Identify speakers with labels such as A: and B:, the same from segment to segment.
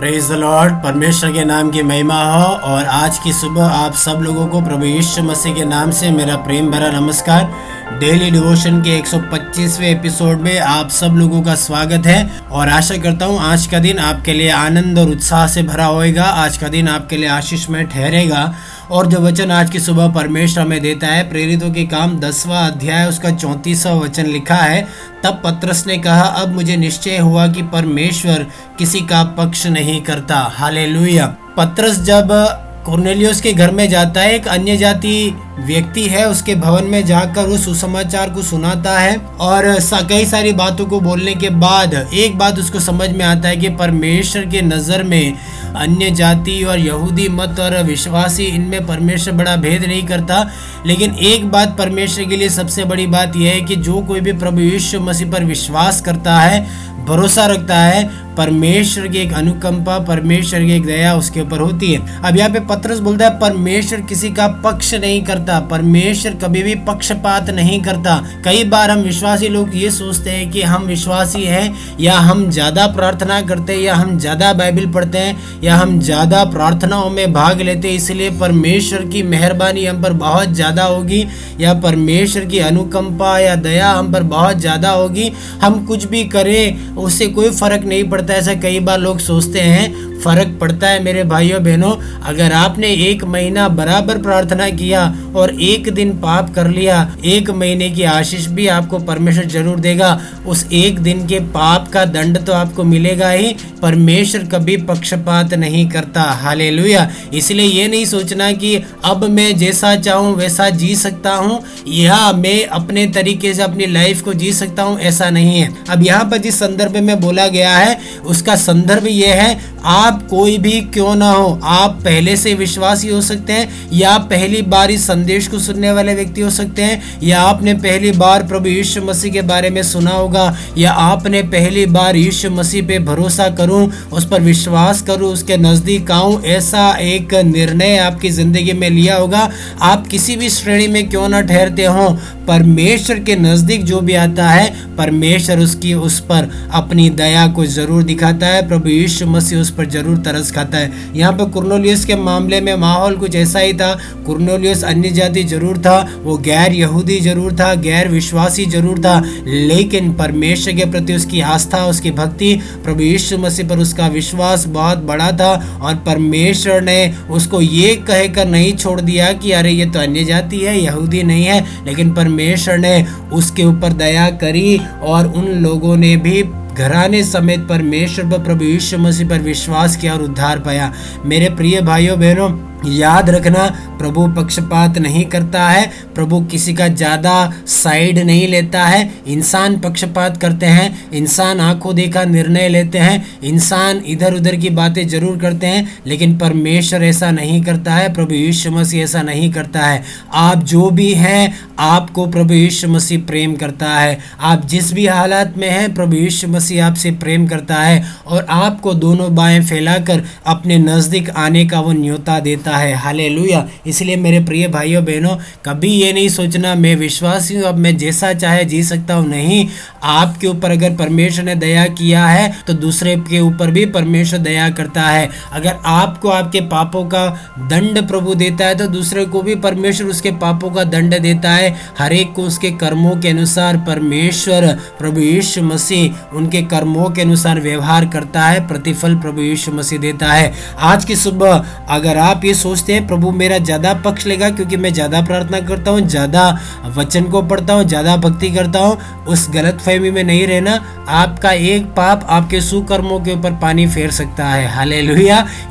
A: Praise the Lord परमेश्वर के नाम की महिमा हो और आज की सुबह आप सब लोगों को प्रभु यीशु मसीह के नाम से मेरा प्रेम भरा नमस्कार। डेली डिवोशन के 125वें एपिसोड में आप सब लोगों का स्वागत है और आशा करता हूँ आज का दिन आपके लिए आनंद और उत्साह से भरा होएगा। आज का दिन आपके लिए आशीष में ठहरेगा और जो वचन आज की सुबह परमेश्वर हमें देता है, प्रेरितों के काम दसवां अध्याय, उसका चौंतीसवा वचन लिखा है। तब पत्रस ने कहा, अब मुझे निश्चय हुआ कि परमेश्वर किसी का पक्ष नहीं करता। हाले पत्रस जब कॉर्नेलियस के घर में जाता है एक अन्य जाति व्यक्ति है, उसके भवन में जाकर उस सुसमाचार को सुनाता है और कई सारी बातों को बोलने के बाद एक बात उसको समझ में आता है कि परमेश्वर के नज़र में अन्य जाति और यहूदी मत और विश्वासी इनमें परमेश्वर बड़ा भेद नहीं करता। लेकिन एक बात परमेश्वर के लिए सबसे बड़ी बात यह है कि जो कोई भी प्रभु यीशु मसीह पर विश्वास करता है, भरोसा रखता है, परमेश्वर की एक अनुकंपा, परमेश्वर की एक दया उसके ऊपर होती है। अब यहाँ पे पत्रस बोलता है, परमेश्वर किसी का पक्ष नहीं करता। परमेश्वर कभी भी पक्षपात नहीं करता। कई बार हम विश्वासी लोग ये सोचते हैं कि हम विश्वासी हैं, या हम ज़्यादा प्रार्थना करते हैं, या हम ज़्यादा बाइबल पढ़ते हैं, या हम ज़्यादा प्रार्थनाओं में भाग लेते हैं। इसलिए परमेश्वर की मेहरबानी हम पर बहुत ज़्यादा होगी, या परमेश्वर की अनुकंपा या दया हम पर बहुत ज़्यादा होगी। हम कुछ भी करें, उससे कोई फ़र्क नहीं पड़ता, ऐसा कई बार लोग सोचते हैं। फ़र्क पड़ता है मेरे भाइयों बहनों। अगर आपने एक महीना बराबर प्रार्थना किया और एक दिन पाप कर लिया, एक महीने की आशीष भी आपको परमेश्वर ज़रूर देगा। उस एक दिन के पाप का दंड तो आपको मिलेगा ही, परमेश्वर कभी पक्षपात नहीं करता। हाले इसलिए ये नहीं सोचना कि अब मैं जैसा चाहूँ, वैसा जी सकता हूँ। या मैं अपने तरीके से अपनी लाइफ को जी सकता हूँ, ऐसा नहीं है। अब यहाँ पर जिस संदर्भ में बोला गया है, उसका संदर्भ यह है, आप कोई भी क्यों ना हो, आप पहले से विश्वासी हो सकते हैं, या पहली बार इस संदेश को सुनने वाले व्यक्ति हो सकते हैं, या आपने पहली बार प्रभु यीशु मसीह के बारे में सुना होगा, या आपने पहली बार यीशु मसीह पे भरोसा करूँ, उस पर विश्वास करूँ, उसके नज़दीक आऊँ, ऐसा एक निर्णय आपकी ज़िंदगी में लिया होगा। आप किसी भी श्रेणी में क्यों ना ठहरते हो, परमेश्वर के नज़दीक जो भी आता है, परमेश्वर उसकी उस पर अपनी दया को ज़रूर दिखाता है, प्रभु यीशु मसीह उस पर ज़रूर तरस खाता है। यहाँ पर कुरनोलियस के मामले में माहौल कुछ ऐसा ही था। कुरनोलियस अन्य जाति ज़रूर था, वो गैर यहूदी ज़रूर था, गैर विश्वासी ज़रूर था, लेकिन परमेश्वर के प्रति उसकी आस्था, उसकी भक्ति, प्रभु यीशु मसीह पर उसका विश्वास बहुत बड़ा था और परमेश्वर ने उसको ये कहकर नहीं छोड़ दिया कि अरे ये तो अन्य जाति है, यहूदी नहीं है, लेकिन परमेश्वर ने उसके ऊपर दया करी और उन लोगों ने भी घराने समेत परमेश्वर पर प्रभु यीशु मसीह पर विश्वास किया और उद्धार पाया। मेरे प्रिय भाइयों, बहनों याद रखना, प्रभु पक्षपात नहीं करता है, प्रभु किसी का ज़्यादा साइड नहीं लेता है। इंसान पक्षपात करते हैं, इंसान आँखों देखा निर्णय लेते हैं, इंसान इधर उधर की बातें ज़रूर करते हैं, लेकिन परमेश्वर ऐसा नहीं करता है, प्रभु यीशु मसीह ऐसा नहीं करता है। आप जो भी हैं, आपको प्रभु यीशु मसीह प्रेम करता है। आप जिस भी हालात में हैं, प्रभु यीशु मसीह आपसे प्रेम करता है और आपको दोनों बाएँ फैलाकर अपने नज़दीक आने का वो न्योता देता सकता है। हाले इसलिए मेरे प्रिय भाइयों, बहनों, कभी ये नहीं सोचना, मैं विश्वासी हूँ, अब मैं जैसा चाहे जी सकता हूँ। नहीं, आपके ऊपर अगर परमेश्वर ने दया किया है तो दूसरे के ऊपर भी परमेश्वर दया करता है। अगर आपको आपके पापों का दंड प्रभु देता है तो दूसरे को भी परमेश्वर उसके पापों का दंड देता है। हर एक को उसके कर्मों के अनुसार परमेश्वर प्रभु यीशु मसीह उनके कर्मों के अनुसार व्यवहार करता है, प्रतिफल प्रभु यीशु मसीह देता है। आज की सुबह अगर आप ये सोचते हैं, प्रभु मेरा ज़्यादा पक्ष लेगा क्योंकि मैं ज़्यादा प्रार्थना करता हूँ, ज़्यादा वचन को पढ़ता हूँ, ज़्यादा भक्ति करता हूँ, उस गलत फहमी में नहीं रहना। आपका एक पाप आपके सुकर्मों के ऊपर पानी फेर सकता है। हाले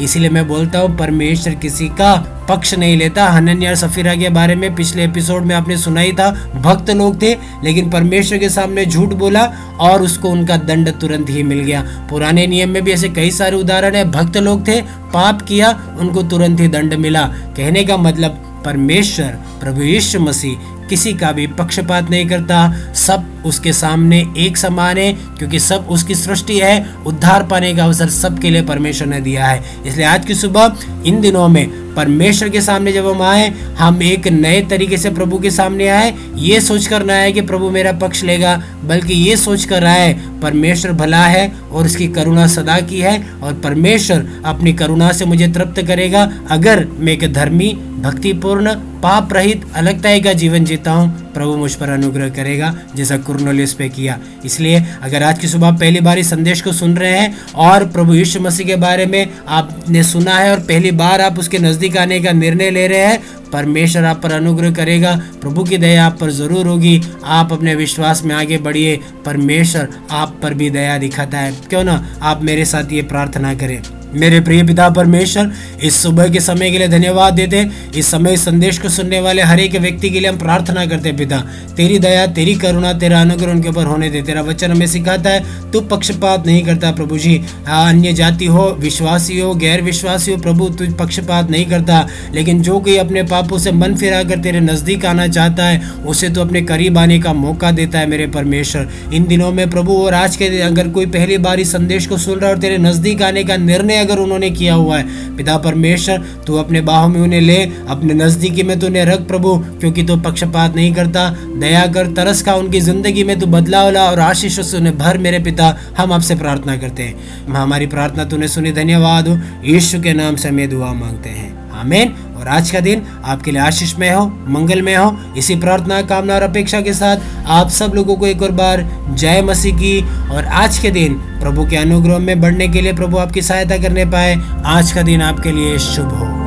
A: इसीलिए मैं बोलता हूँ, परमेश्वर किसी का पक्ष नहीं लेता। हनन्या सफीरा के बारे में पिछले एपिसोड में आपने सुना ही था। भक्त लोग थे, लेकिन परमेश्वर के सामने झूठ बोला और उसको उनका दंड तुरंत ही मिल गया। पुराने नियम में भी ऐसे कई सारे उदाहरण है। भक्त लोग थे, पाप किया, उनको तुरंत ही दंड मिला। कहने का मतलब परमेश्वर प्रभु यीशु मसीह किसी का भी पक्षपात नहीं करता। सब उसके सामने एक समान है, क्योंकि सब उसकी सृष्टि है। उद्धार पाने का अवसर सबके लिए परमेश्वर ने दिया है। इसलिए आज की सुबह, इन दिनों में परमेश्वर के सामने जब हम आए, हम एक नए तरीके से प्रभु के सामने आए। ये सोचकर ना आए कि प्रभु मेरा पक्ष लेगा, बल्कि ये सोचकर आए, परमेश्वर भला है और उसकी करुणा सदा की है और परमेश्वर अपनी करुणा से मुझे तृप्त करेगा। अगर मैं एक धर्मी, भक्तिपूर्ण, पाप रहित अलगताई का जीवन जीता हूँ, प्रभु मुझ पर अनुग्रह करेगा, जैसा कुरनोलिस पे किया। इसलिए अगर आज की सुबह पहली बार इस संदेश को सुन रहे हैं और प्रभु यीशु मसीह के बारे में आपने सुना है और पहली बार आप उसके नज़दीक आने का निर्णय ले रहे हैं, परमेश्वर आप पर अनुग्रह करेगा। प्रभु की दया आप पर ज़रूर होगी। आप अपने विश्वास में आगे बढ़िए। परमेश्वर आप पर भी दया दिखाता है। क्यों ना आप मेरे साथ ये प्रार्थना करें। मेरे प्रिय पिता परमेश्वर, इस सुबह के समय के लिए धन्यवाद देते इस समय इस संदेश को सुनने वाले हर एक व्यक्ति के लिए हम प्रार्थना करते पिता। तेरी दया, तेरी करुणा, तेरा अनुग्रह उनके ऊपर होने दे। तेरा वचन हमें सिखाता है, तू पक्षपात नहीं करता प्रभु जी। अन्य जाति हो, विश्वासी हो, गैर विश्वासी हो, प्रभु, तू पक्षपात नहीं करता। लेकिन जो कोई अपने पापों से मन फिरा कर तेरे नज़दीक आना चाहता है, उसे तो अपने करीब आने का मौका देता है, मेरे परमेश्वर। इन दिनों में प्रभु, और आज के अगर कोई पहली बार इस संदेश को सुन रहा है और तेरे नज़दीक आने का निर्णय अगर उन्होंने किया हुआ है। पिता परमेश्वर, तू अपने बाहों में उन्हें ले, अपने नज़दीकी में तू उन्हें रख प्रभु, क्योंकि तू पक्षपात नहीं करता। दया कर, तरस का उनकी ज़िंदगी में तू बदलाव ला और आशीष से उन्हें भर मेरे पिता, हम आपसे प्रार्थना करते हैं। हमारी प्रार्थना तूने सुनी, धन्यवाद। हो यीशु के नाम से हमें दुआ मांगते हैं। आमीन। और आज का दिन आपके लिए आशीष में हो मंगल में हो। इसी प्रार्थना, कामना और अपेक्षा के साथ आप सब लोगों को एक और बार जय मसीह की। और आज के दिन प्रभु के अनुग्रह में बढ़ने के लिए प्रभु आपकी सहायता करने पाए। आज का दिन आपके लिए शुभ हो।